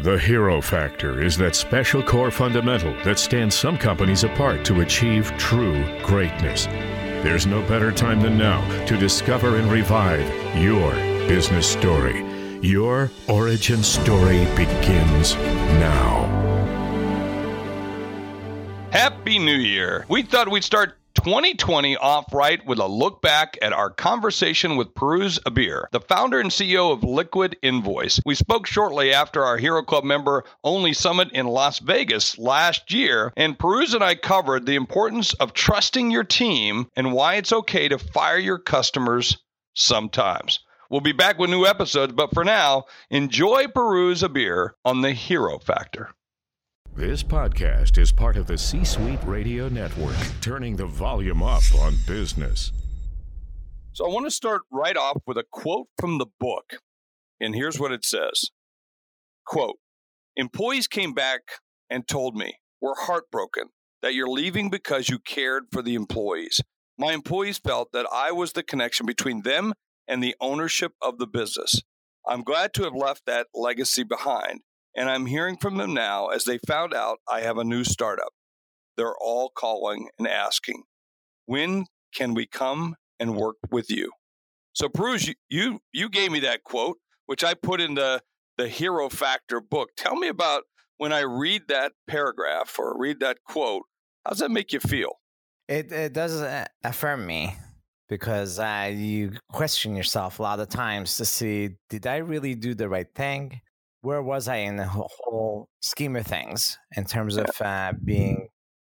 The hero factor is that special core fundamental that stands some companies apart to achieve true greatness. There's no better time than now to discover and revive your business story. Your origin story begins now. Happy New Year. We thought we'd start 2020 off right with a look back at our conversation with Pirooz Abir, the founder and CEO of Liquid Invoice. We spoke shortly after our Hero Club member only summit in Las Vegas last year, and Pirooz and I covered the importance of trusting your team and why it's okay to fire your customers sometimes. We'll be back with new episodes, but for now, enjoy Pirooz Abir on the Hero Factor. This podcast is part of the C Suite Radio Network, turning the volume up on business. So I want to start right off with a quote from the book. And here's what it says Quote Employees came back and told me, We're heartbroken that you're leaving because you cared for the employees. My employees felt that I was the connection between them and the ownership of the business. I'm glad to have left that legacy behind and I'm hearing from them now as they found out I have a new startup. They're all calling and asking, when can we come and work with you? So, Pirooz, you, you gave me that quote, which I put in the, the Hero Factor book. Tell me about when I read that paragraph or read that quote, how does that make you feel? It, it does uh, affirm me because uh, you question yourself a lot of times to see did I really do the right thing? Where was I in the whole scheme of things in terms of uh, being,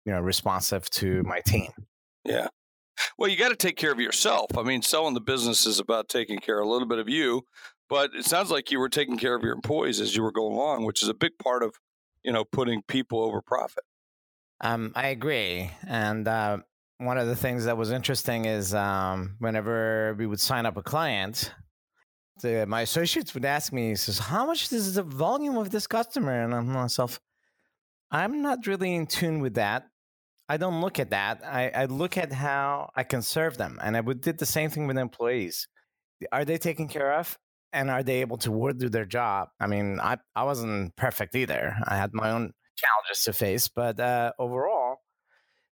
you know, responsive to my team? Yeah. Well, you got to take care of yourself. I mean, selling the business is about taking care of a little bit of you, but it sounds like you were taking care of your employees as you were going along, which is a big part of, you know, putting people over profit. Um, I agree, and uh, one of the things that was interesting is um, whenever we would sign up a client, the, my associates would ask me, says, how much is the volume of this customer? And I'm myself, I'm not really in tune with that. I don't look at that. I, I look at how I can serve them. And I would did the same thing with employees. Are they taken care of? And are they able to do their job? I mean, I, I wasn't perfect either. I had my own challenges to face, but uh, overall,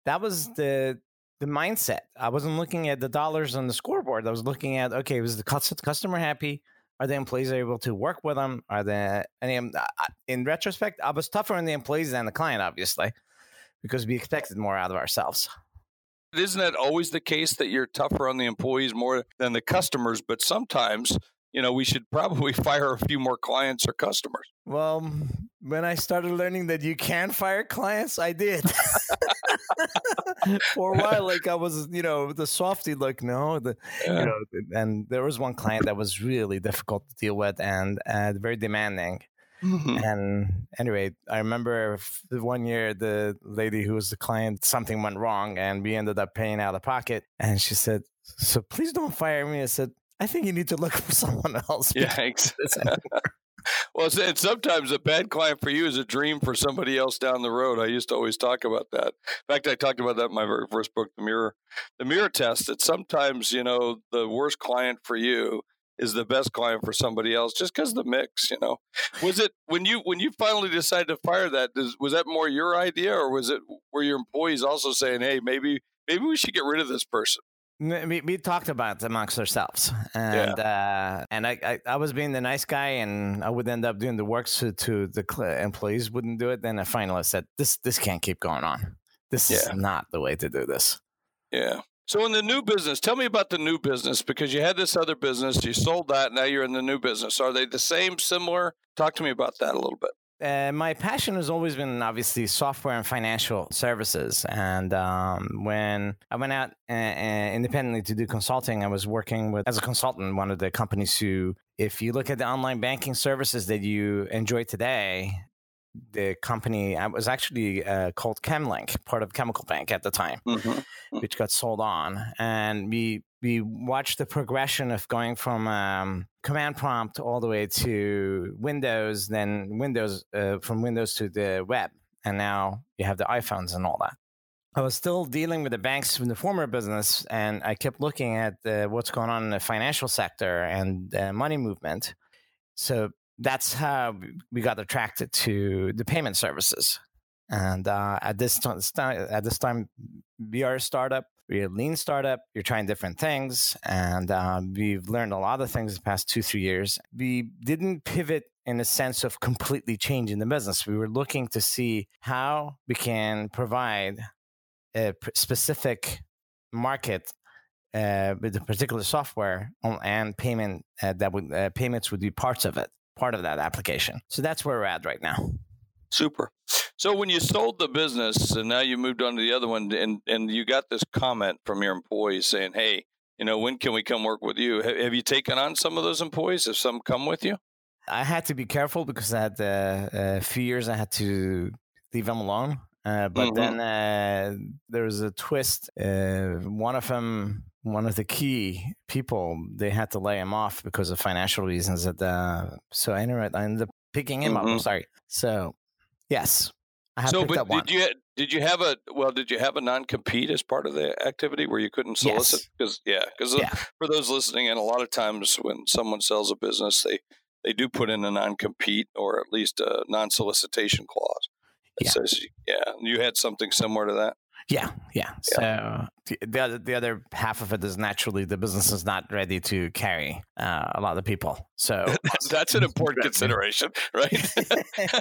that was the the mindset. I wasn't looking at the dollars on the scoreboard. I was looking at okay, was the customer happy? Are the employees able to work with them? Are there any? Um, in retrospect, I was tougher on the employees than the client, obviously, because we expected more out of ourselves. Isn't that always the case that you're tougher on the employees more than the customers? But sometimes you know, we should probably fire a few more clients or customers. Well, when I started learning that you can fire clients, I did. For a while, like I was, you know, the softy, like no, the, yeah. you know, and there was one client that was really difficult to deal with and uh, very demanding. Mm-hmm. And anyway, I remember one year the lady who was the client, something went wrong, and we ended up paying out of pocket. And she said, "So please don't fire me." I said, I think you need to look for someone else. Yeah, well, and sometimes a bad client for you is a dream for somebody else down the road. I used to always talk about that. In fact, I talked about that in my very first book, The Mirror, The Mirror Test. That sometimes you know the worst client for you is the best client for somebody else, just because the mix. You know, was it when you when you finally decided to fire that? Was that more your idea, or was it were your employees also saying, "Hey, maybe maybe we should get rid of this person"? We, we talked about it amongst ourselves, and yeah. uh, and I, I, I was being the nice guy, and I would end up doing the work so to the employees wouldn't do it. Then I finally said, "This this can't keep going on. This yeah. is not the way to do this." Yeah. So in the new business, tell me about the new business because you had this other business, you sold that, now you're in the new business. Are they the same, similar? Talk to me about that a little bit. Uh, my passion has always been obviously software and financial services. And um, when I went out uh, uh, independently to do consulting, I was working with as a consultant one of the companies who, if you look at the online banking services that you enjoy today, the company I was actually uh, called Chemlink, part of Chemical Bank at the time, mm-hmm. mm-hmm. which got sold on, and we we watched the progression of going from um, command prompt all the way to Windows, then Windows uh, from Windows to the web, and now you have the iPhones and all that. I was still dealing with the banks in the former business, and I kept looking at uh, what's going on in the financial sector and uh, money movement. So that's how we got attracted to the payment services. And uh, at this time, at this time, we are a startup. We're a lean startup. You're trying different things, and uh, we've learned a lot of things the past two, three years. We didn't pivot in the sense of completely changing the business. We were looking to see how we can provide a specific market uh, with a particular software and payment uh, that would uh, payments would be parts of it, part of that application. So that's where we're at right now. Super. So when you sold the business and now you moved on to the other one, and and you got this comment from your employees saying, "Hey, you know, when can we come work with you?" Have you taken on some of those employees? Have some come with you? I had to be careful because I had uh, a few years I had to leave them alone. Uh, but mm-hmm. then uh, there was a twist. Uh, one of them, one of the key people, they had to lay him off because of financial reasons. At the, so anyway, I ended up picking him mm-hmm. up. I'm sorry. So yes, I have so, but did you did you have a well? Did you have a non compete as part of the activity where you couldn't solicit? Because yes. yeah, because uh, yeah. for those listening, and a lot of times when someone sells a business, they they do put in a non compete or at least a non solicitation clause. It yeah. says, yeah, you had something similar to that. Yeah, yeah. So the other the other half of it is naturally the business is not ready to carry uh, a lot of people. So that's an important consideration, right?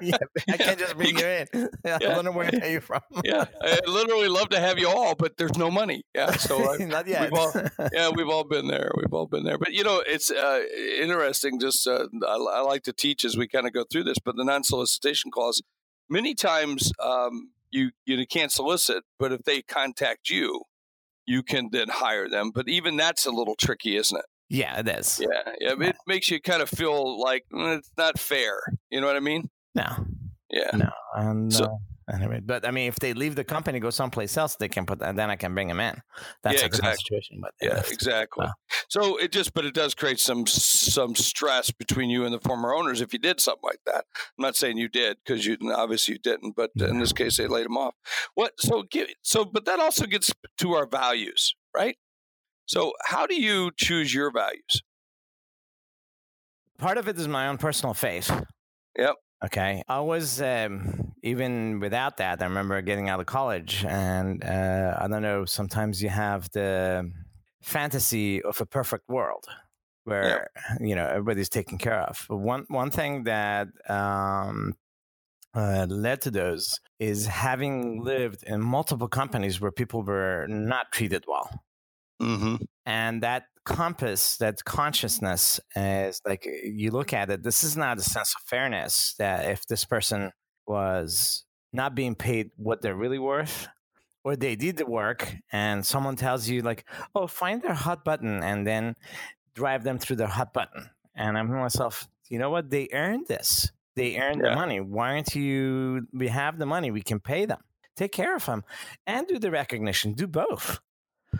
yeah, I can't just bring you in. I yeah. don't know where to pay you from. yeah, I literally love to have you all, but there's no money. Yeah, so I, not yet. We've all, yeah, we've all been there. We've all been there. But you know, it's uh, interesting. Just uh, I, I like to teach as we kind of go through this. But the non-solicitation clause many times um, you you can't solicit, but if they contact you, you can then hire them. But even that's a little tricky, isn't it? Yeah, it is. Yeah, yeah. It makes you kind of feel like mm, it's not fair. You know what I mean? No. Yeah. No. And, so, uh, Anyway, but I mean, if they leave the company, go someplace else, they can put that. Then I can bring them in. That's yeah, a exactly. situation. But yeah, exactly. So it just, but it does create some some stress between you and the former owners if you did something like that. I'm not saying you did because you obviously you didn't, but yeah. in this case they laid them off. What? So so, but that also gets to our values, right? So how do you choose your values? Part of it is my own personal faith. Yep. Okay. I was, um, even without that, I remember getting out of college, and uh, I don't know, sometimes you have the fantasy of a perfect world where, you know, everybody's taken care of. But one, one thing that um, uh, led to those is having lived in multiple companies where people were not treated well. Mm-hmm. And that compass, that consciousness is like you look at it, this is not a sense of fairness that if this person was not being paid what they're really worth, or they did the work and someone tells you like, oh, find their hot button and then drive them through their hot button. And I'm myself, you know what? They earned this. They earned yeah. the money. Why aren't you? We have the money. We can pay them. Take care of them, and do the recognition. Do both.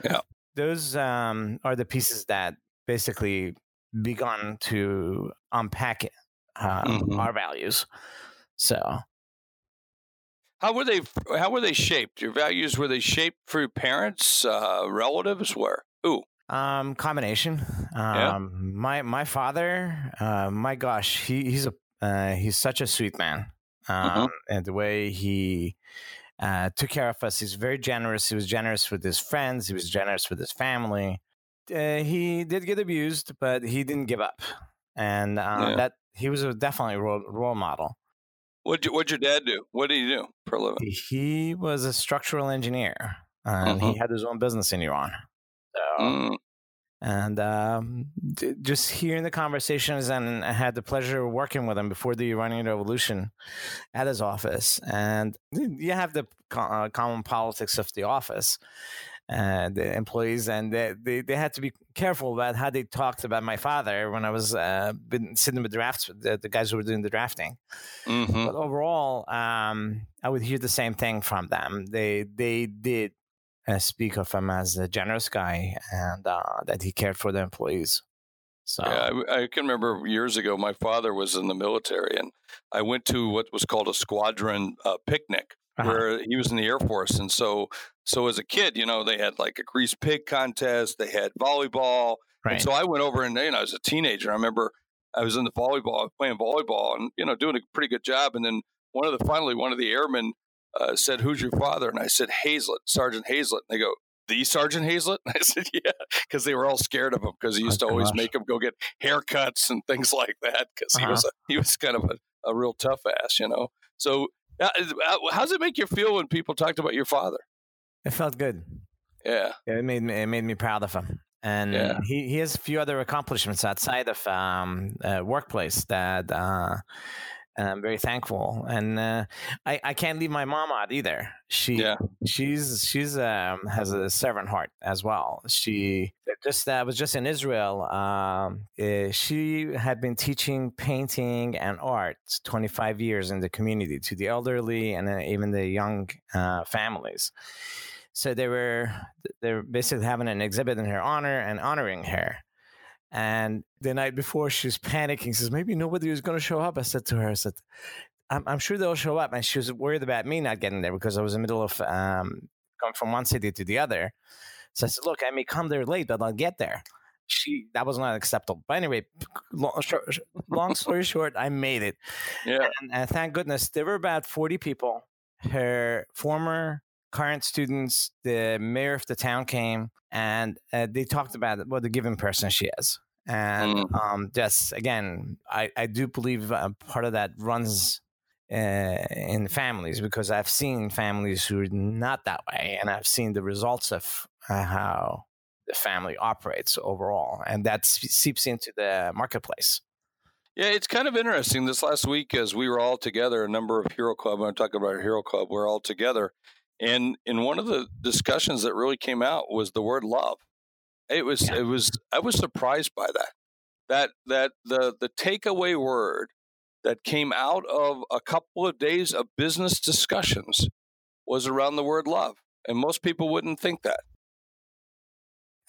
Yeah those um, are the pieces that basically begun to unpack um, mm-hmm. our values. So, how were they? How were they shaped? Your values were they shaped through parents, uh, relatives? Where? Who? Um, combination. Um, yeah. My my father. Uh, my gosh, he, he's a uh, he's such a sweet man. Mm-hmm. Um, mm-hmm. and the way he uh, took care of us. He's very generous. He was generous with his friends. He was generous with his family. Uh, he did get abused, but he didn't give up, and uh, yeah. that he was a definitely role, role model. What'd, you, what'd your dad do? What did he do for a living? He was a structural engineer, and uh-huh. he had his own business in Iran. So mm and um, d- just hearing the conversations and I had the pleasure of working with him before the Iranian Revolution at his office. And you have the uh, common politics of the office and the employees, and they, they, they, had to be careful about how they talked about my father when I was uh, been sitting with drafts, the, the guys who were doing the drafting. Mm-hmm. But overall, um, I would hear the same thing from them. They they did uh, speak of him as a generous guy and uh, that he cared for the employees. So yeah, I, I, can remember years ago. My father was in the military, and I went to what was called a squadron uh, picnic, uh-huh. where he was in the Air Force, and so so as a kid, you know, they had like a grease pig contest, they had volleyball, right. and so I went over and you know, I was a teenager. I remember I was in the volleyball, playing volleyball, and you know, doing a pretty good job. And then one of the finally one of the airmen uh, said, "Who's your father?" And I said, "Hazlett, Sergeant Hazlett." And they go, "The Sergeant Hazlett?" I said, "Yeah," because they were all scared of him because he used oh, to always make them go get haircuts and things like that because uh-huh. he was a, he was kind of a, a real tough ass, you know. So, uh, uh, how does it make you feel when people talked about your father? It felt good. Yeah. It made me it made me proud of him. And yeah. he, he has a few other accomplishments outside of um, uh, workplace that uh, I'm very thankful. And uh, I, I can't leave my mom out either. She yeah. she's she's um, has a servant heart as well. She just uh, was just in Israel. Um, uh, she had been teaching painting and art 25 years in the community to the elderly and even the young uh, families so they were they were basically having an exhibit in her honor and honoring her. And the night before, she was panicking. Says maybe nobody was going to show up. I said to her, I said, I'm, I'm, sure they'll show up. And she was worried about me not getting there because I was in the middle of um, going from one city to the other. So I said, look, I may come there late, but I'll get there. She that was not acceptable. But anyway, long, short, long story short, I made it. Yeah. And, and thank goodness there were about 40 people. Her former current students, the mayor of the town came and uh, they talked about what a given person she is. And mm. um, just again, I, I do believe uh, part of that runs uh, in families because I've seen families who are not that way, and I've seen the results of uh, how the family operates overall, and that seeps into the marketplace. Yeah, it's kind of interesting. This last week, as we were all together, a number of Hero Club, I'm talking about Hero Club, we're all together, and in one of the discussions that really came out was the word love. It was yeah. it was I was surprised by that. That that the the takeaway word that came out of a couple of days of business discussions was around the word love. And most people wouldn't think that.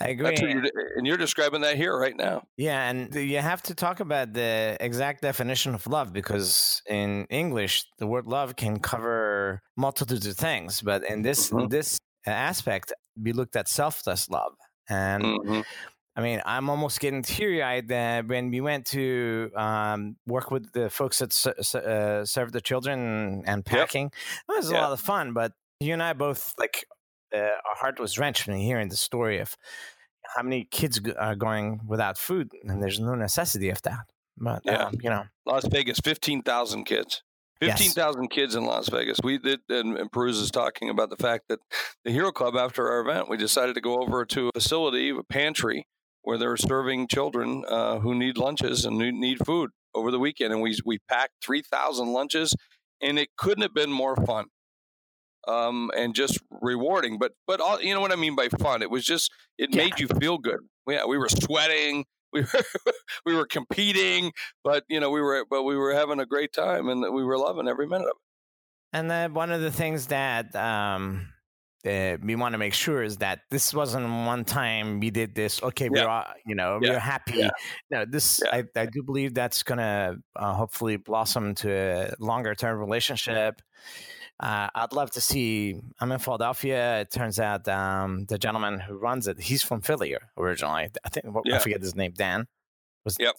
I agree. You're, and you're describing that here right now. Yeah, and you have to talk about the exact definition of love because in English, the word love can cover multitudes of things. But in this mm-hmm. in this aspect, we looked at selfless love, and mm-hmm. I mean, I'm almost getting teary eyed when we went to um, work with the folks that uh, serve the children and packing. Yep. It was a lot of fun, but you and I both like uh, our heart was wrenched when hearing the story of how many kids are going without food, and there's no necessity of that. But yeah. Um, you know, Las Vegas, fifteen thousand kids. 15,000 yes. kids in Las Vegas. We did, and, and Pirooz is talking about the fact that the Hero Club, after our event, we decided to go over to a facility, a pantry, where they're serving children uh, who need lunches and need food over the weekend. And we, we packed 3,000 lunches, and it couldn't have been more fun um, and just rewarding. But but all, you know what I mean by fun? It was just it yeah. made you feel good. Yeah, we were sweating. We were we were competing, but you know we were but we were having a great time and we were loving every minute of it. And then one of the things that um, uh, we want to make sure is that this wasn't one time we did this. Okay, we're all, you know yeah. we're happy. Yeah. No, this I, I do believe that's gonna uh, hopefully blossom to a longer term relationship. Uh, I'd love to see. I'm in Philadelphia. It turns out um, the gentleman who runs it, he's from Philly originally. I think yeah. I forget his name. Dan. Was yep.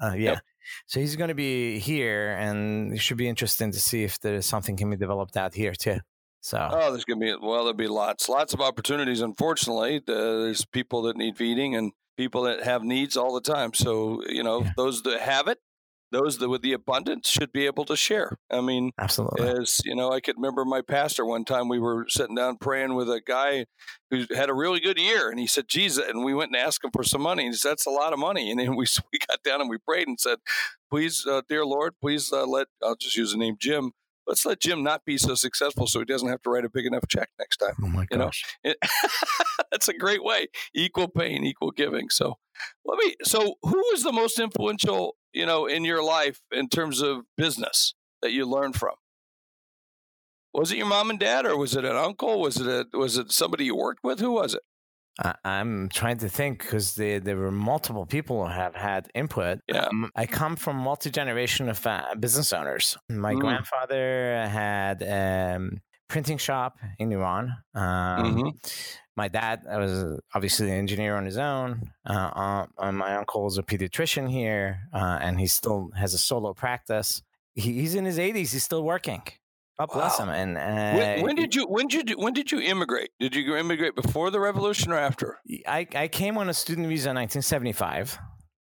Uh, yeah. Yep. So he's going to be here, and it should be interesting to see if there's something can be developed out here too. So oh, there's going to be well, there'll be lots, lots of opportunities. Unfortunately, there's people that need feeding and people that have needs all the time. So you know, yeah. those that have it those that with the abundance should be able to share. I mean, absolutely. As you know, I could remember my pastor one time. We were sitting down praying with a guy who had a really good year, and he said, "Jesus," and we went and asked him for some money. And he said, "That's a lot of money." And then we we got down and we prayed and said, "Please, uh, dear Lord, please uh, let I'll just use the name Jim." Let's let Jim not be so successful so he doesn't have to write a big enough check next time. Oh my gosh. You know? That's a great way. Equal pain, equal giving. So let me so who was the most influential you know, in your life in terms of business that you learned from? Was it your mom and dad, or was it an uncle? Was it a, was it somebody you worked with? Who was it? I'm trying to think because there, there were multiple people who have had input. Yeah. Um, I come from multi generation of uh, business owners. My mm. grandfather had a um, printing shop in Iran. Um, mm-hmm. My dad was obviously an engineer on his own. Uh, uh, my uncle is a pediatrician here, uh, and he still has a solo practice. He, he's in his 80s. He's still working. God bless Wow. him. And When, uh, when did you when did you when did you immigrate? Did you immigrate before the revolution or after? I, I came on a student visa in 1975.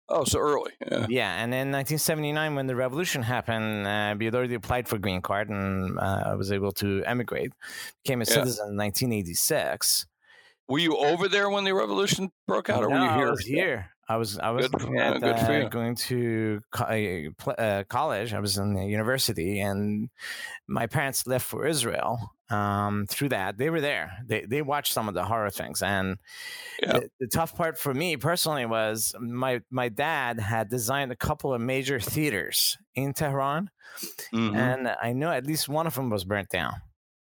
Oh, so early. Yeah. Yeah, and in 1979, when the revolution happened, uh, we had already applied for green card, and uh, I was able to emigrate. Became a Yeah. citizen in 1986. Were you over there when the revolution broke out, or no, were you here? I was here. I was I was Good at, good uh, going to co- uh, college. I was in the university, and my parents left for Israel. Um, through that, they were there. They they watched some of the horror things, and Yeah. the, the tough part for me personally was my my dad had designed a couple of major theaters in Tehran, Mhm. and I know at least one of them was burnt down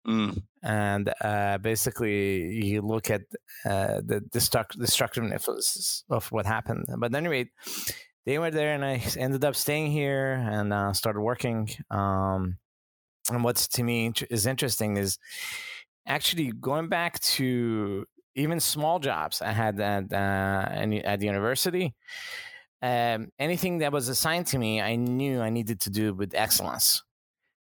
Mm. and uh, basically you look at uh, the destruct- destructiveness of what happened. But anyway, they were there, and I ended up staying here and uh, started working. Um, and what's to me is interesting is actually going back to even small jobs I had at uh, at the university. Um, anything that was assigned to me, I knew I needed to do with excellence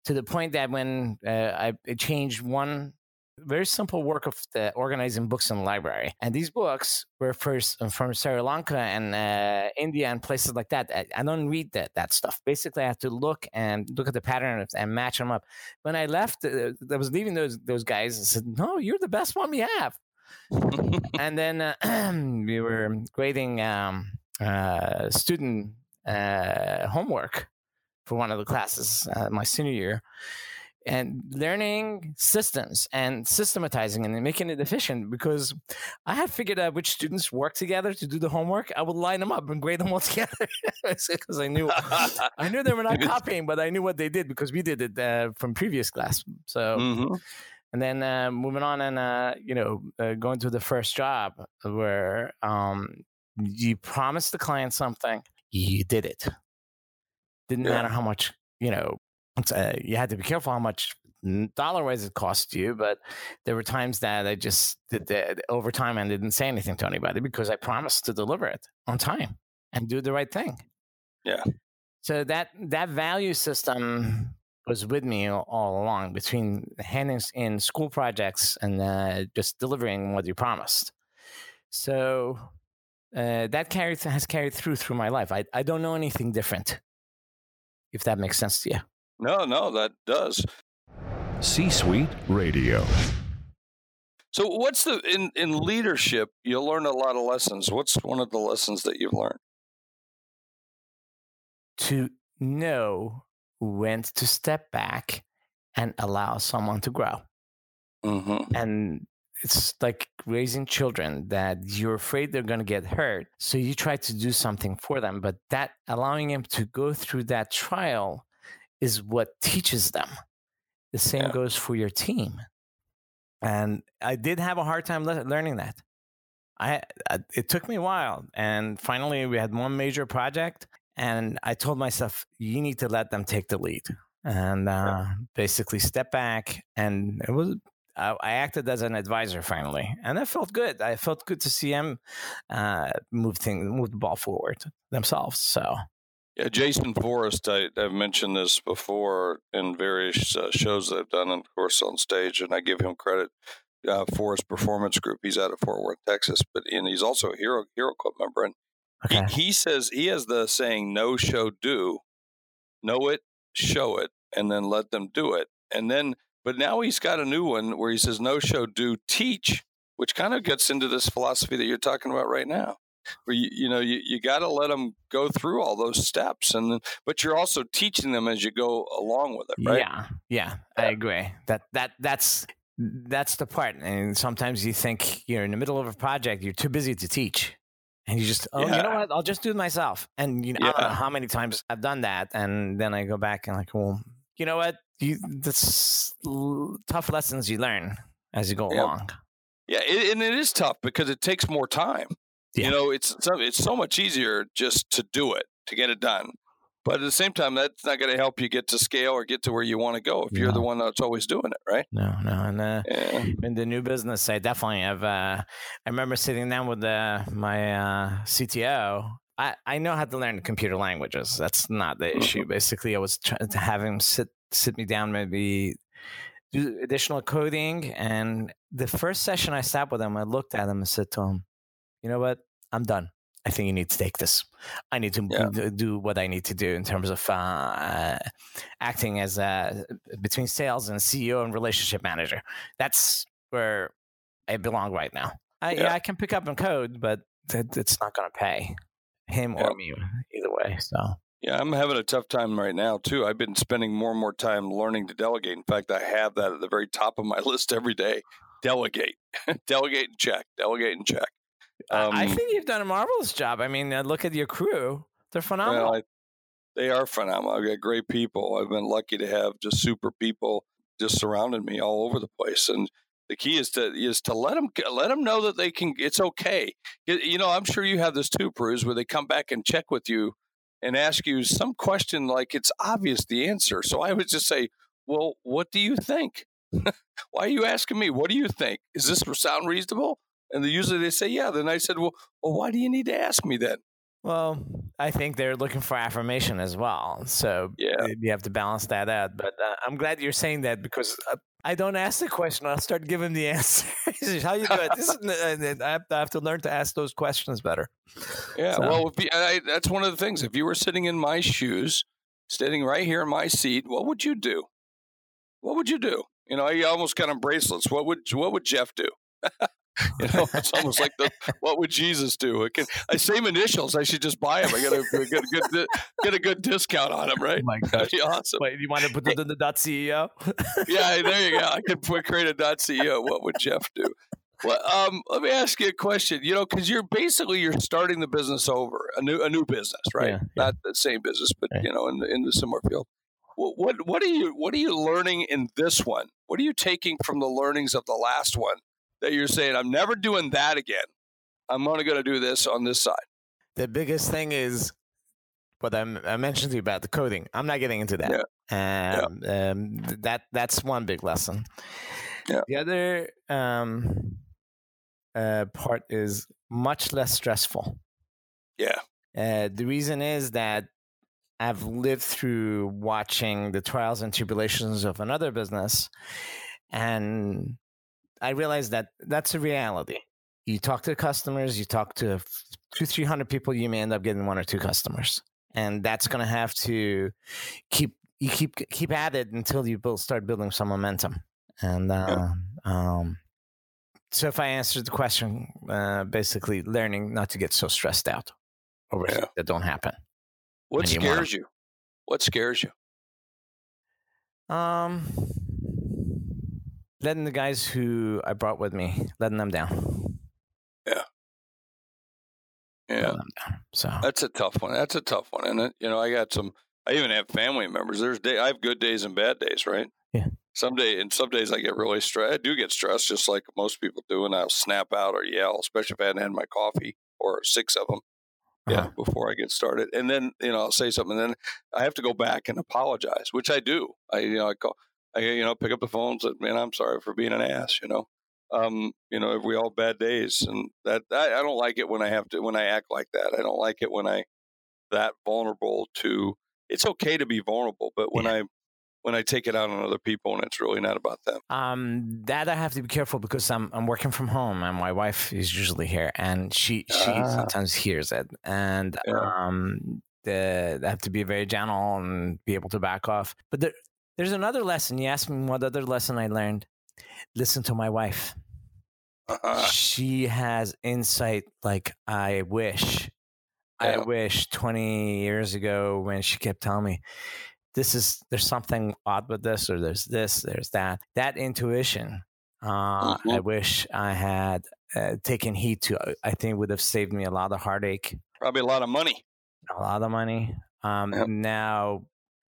to the point that when uh, I changed one very simple work of the organizing books in the library, and these books were first from Sri Lanka and uh, India and places like that. I, I don't read that that stuff. Basically, I have to look and look at the pattern and match them up. When I left, uh, I was leaving those those guys. I said, "No, you're the best one we have." and then uh, we were grading um, uh, student uh, homework for one of the classes uh, my senior year and learning systems and systematizing and making it efficient because I had figured out which students work together to do the homework. I would line them up and grade them all together because I knew I knew they were not copying, but I knew what they did because we did it uh, from previous class. So Mhm. and then uh, moving on and uh, you know uh, going to the first job where um, you promised the client something you did it didn't Yeah. matter how much you know it's, uh, you had to be careful how much dollar wise it cost you but there were times that i just did the overtime and didn't say anything to anybody because i promised to deliver it on time and do the right thing Yeah. so that that value system was with me all, all along between handing in school projects and uh, just delivering what you promised. So uh, that carried has carried through through my life. I, I don't know anything different, if that makes sense to you. No, no, that does. C Suite Radio. So, what's the in in leadership? You learn a lot of lessons. What's one of the lessons that you've learned? To know when to step back and allow someone to grow. Mm-hmm. and it's like raising children that you're afraid they're going to get hurt so you try to do something for them but that allowing them to go through that trial is what teaches them. The same Yeah. goes for your team. And i did have a hard time le- learning that. I, I it took me a while and finally we had one major project and i told myself you need to let them take the lead. And uh, basically step back and it was I, I acted as an advisor finally, and that felt good. I felt good to see them uh, move things, move the ball forward themselves. So Yeah, Jason Forrest. I, I've mentioned this before in various uh, shows that I've done, and of course on stage, and I give him credit uh, for his performance group. He's out of Fort Worth, Texas, but and he's also a Hero Hero Club member. And okay, he, he says he has the saying "Know show do," know it, show it, and then let them do it. And then, but now he's got a new one where he says "Know show do, teach," which kind of gets into this philosophy that you're talking about right now. Where you, you know you, you got to let them go through all those steps, and but you're also teaching them as you go along with it, right? yeah, yeah, I agree. That that that's that's the part. And sometimes you think you're in the middle of a project, you're too busy to teach. And you just, oh, you know what? I'll just do it myself. And you know, I don't know how many times I've done that. And then I go back and like, well, you know what? You that's l- tough lessons you learn as you go Yeah. along. Yeah, it, and it is tough because it takes more time. Yeah. You know, it's so, it's so much easier just to do it, to get it done. but at the same time, that's not going to help you get to scale or get to where you want to go if no. you're the one that's always doing it, right? No, no. And uh, yeah. in the new business, I definitely have. Uh, I remember sitting down with uh, my uh, CTO. I, I know how to learn computer languages. That's not the issue. Mm-hmm. Basically, I was trying to have him sit sit me down, maybe do additional coding. And the first session I sat with him, I looked at him and said to him, "You know what? I'm done. I think you need to take this. I need to yeah. do what I need to do in terms of uh, acting as a, between sales and CEO and relationship manager. That's where I belong right now. I, yeah. yeah I can pick up and code, but it's not going to pay him yeah. or me either way. So yeah, I'm having a tough time right now too. I've been spending more and more time learning to delegate. In fact, I have that at the very top of my list every day. Delegate, delegate and check, delegate and check. Um, I think you've done a marvelous job. I mean, uh, look at your crew; they're phenomenal. Well, I, they are phenomenal. I've got great people. I've been lucky to have just super people just surrounding me all over the place. And the key is to is to let them let them know that they can. It's okay. You know, I'm sure you have this too, Bruce, where they come back and check with you and ask you some question like it's obvious the answer. So I would just say, "Well, what do you think? Why are you asking me? What do you think? Is this sound reasonable?" And usually they say, yeah. Then I said, well, well, why do you need to ask me then? Well, I think they're looking for affirmation as well. So yeah. you have to balance that out. But uh, I'm glad you're saying that because uh, I don't ask the question. I'll start giving the answer. How you do it? This is, uh, I, have to, I have to learn to ask those questions better. Yeah. So. Well, you, I, that's one of the things. If you were sitting in my shoes, sitting right here in my seat, what would you do? What would you do? You know, I almost got on bracelets. What would what would Jeff do? You know, it's almost like the what would Jesus do? It can, I same initials. I should just buy them. I got get a good get a good discount on them, right? Oh my gosh, awesome. Wait, you want to put in the dot CEO? yeah, there you go. I could put, create a dot CEO. What would Jeff do? Well, um, let me ask you a question. You know, because you're basically you're starting the business over, a new a new business, right? Yeah, yeah. Not the same business, but right. you know, in the, in the similar field. What, what what are you what are you learning in this one? What are you taking from the learnings of the last one that you're saying, I'm never doing that again. I'm only going to do this on this side? The biggest thing is what I'm, i mentioned to you about the coding. I'm not getting into that. Yeah. Um, yeah. Um, that that's one big lesson. Yeah. The other um, uh, part is much less stressful. Yeah. Uh, the reason is that I've lived through watching the trials and tribulations of another business, and I realized that that's a reality. You talk to customers, you talk to two, three hundred people, you may end up getting one or two customers, and that's going to have to keep you keep keep at it until you build, start building some momentum. And uh, um, so, if I answered the question, uh, basically learning not to get so stressed out over yeah. that don't happen. What scares you? What scares you? Um, letting the guys who I brought with me, letting them down. Yeah. Yeah. So that's a tough one. That's a tough one, isn't it? You know, I got some. I even have family members. There's day. I have good days and bad days, right? Yeah. Some day and some days I get really stressed. I do get stressed, just like most people do, and I'll snap out or yell, especially if I hadn't had my coffee or six of them. Uh-huh. Yeah, before I get started, and then you know I'll say something, and then I have to go back and apologize, which I do. I you know I call I, you know, pick up the phone and say, man, I'm sorry for being an ass, you know. Um, you know, we all bad days and that, I, I don't like it when I have to, when I act like that. I don't like it when I, that vulnerable to, it's okay to be vulnerable, but when yeah. I, when I take it out on other people and it's really not about them. Um, that I have to be careful because I'm I'm working from home and my wife is usually here and she she ah. sometimes hears it and yeah. um the, I have to be very gentle and be able to back off. But there, there's another lesson. You asked me what other lesson I learned. Listen to my wife. Uh-huh. She has insight like I wish. Yeah. I wish 20 years ago when she kept telling me, this is, there's something odd with this, or there's this, there's that. That intuition, uh, mm-hmm. I wish I had uh, taken heed to. I think would have saved me a lot of heartache. Probably a lot of money. A lot of money. Um, yep. Now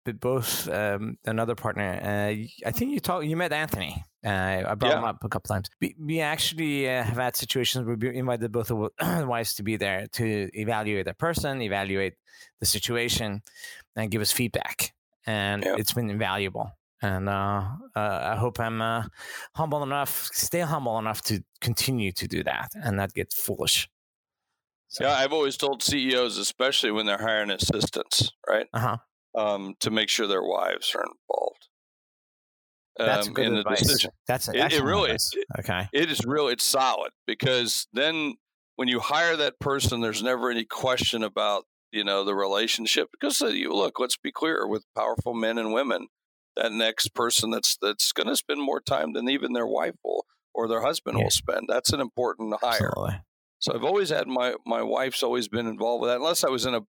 but both um, another partner. Uh, I think you talked. You met Anthony. Uh, I brought Yeah. them up a couple times. We, we actually uh, have had situations where we invited both of the wives to be there to evaluate the person, evaluate the situation, and give us feedback. And Yeah. it's been invaluable. And uh, uh, I hope I'm uh, humble enough, stay humble enough to continue to do that and not get foolish. So, Yeah, I've always told CEOs, especially when they're hiring assistants, right, uh huh. Um, to make sure their wives are involved. That's um, good in the advice. decision. That's It- it really- advice. okay. It is real. It's solid because then when you hire that person, there's never any question about you know the relationship. Because uh, you look, let's be clear, with powerful men and women, that next person that's that's going to spend more time than even their wife will or their husband Yeah. will spend. That's an important hire. Absolutely. So I've always had my my wife's always been involved with that, unless I was in a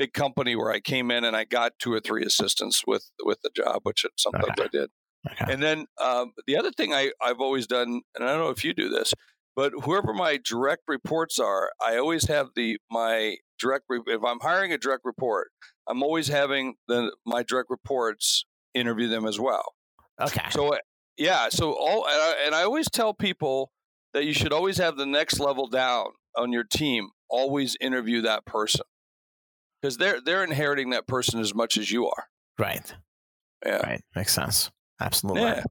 big company where I came in and I got two or three assistants with with the job, which sometimes Okay. I did. Okay. And then um, the other thing I, I've always done, and I don't know if you do this, but whoever my direct reports are, I always have the my direct. Re- if I'm hiring a direct report, I'm always having the my direct reports interview them as well. Okay. So uh, yeah, so all and I, and I always tell people that you should always have the next level down on your team. Always interview that person because they're they're inheriting that person as much as you are. right. Yeah. Right. Makes sense. Absolutely. Yeah.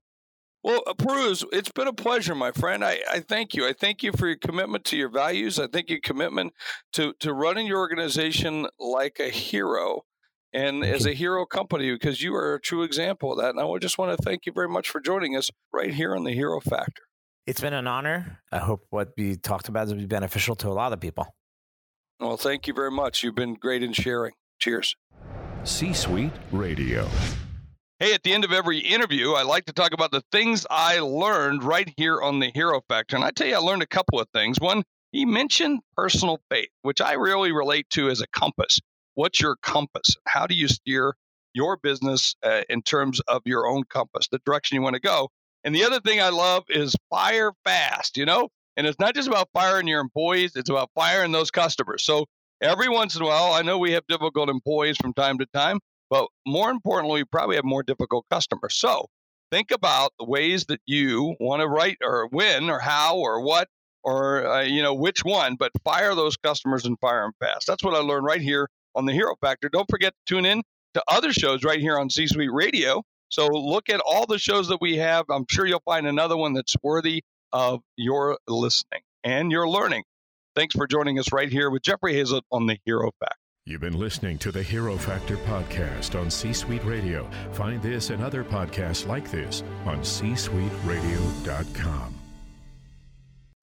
Well, uh, Pirooz, it's been a pleasure, my friend. I, I thank you. I thank you for your commitment to your values. I thank your commitment to, to running your organization like a hero and as a hero company because you are a true example of that. And I just want to thank you very much for joining us right here on the Hero Factor. It's been an honor. I hope what we talked about will be beneficial to a lot of people. Well, thank you very much. You've been great in sharing. Cheers. C Suite Radio. Hey, at the end of every interview, I like to talk about the things I learned right here on the Hero Factor. And I tell you, I learned a couple of things. One, he mentioned personal faith, which I really relate to as a compass. What's your compass? How do you steer your business uh, in terms of your own compass, the direction you want to go? And the other thing I love is fire fast, you know? And it's not just about firing your employees, it's about firing those customers. So every once in a while, I know we have difficult employees from time to time. But more importantly, we probably have more difficult customers. So think about the ways that you want to write or win or how or what or, uh, you know, which one, but fire those customers and fire them fast. That's what I learned right here on the Hero Factor. Don't forget to tune in to other shows right here on C Suite Radio. So look at all the shows that we have. I'm sure you'll find another one that's worthy of your listening and your learning. Thanks for joining us right here with Jeffrey Hazlett on the Hero Factor. You've been listening to the Hero Factor podcast on C Suite Radio. Find this and other podcasts like this on C Suite csuiteradio.com.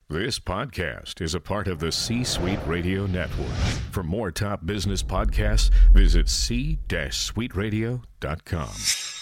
This podcast is a part of the C Suite Radio Network. For more top business podcasts, visit c-suiteradio.com.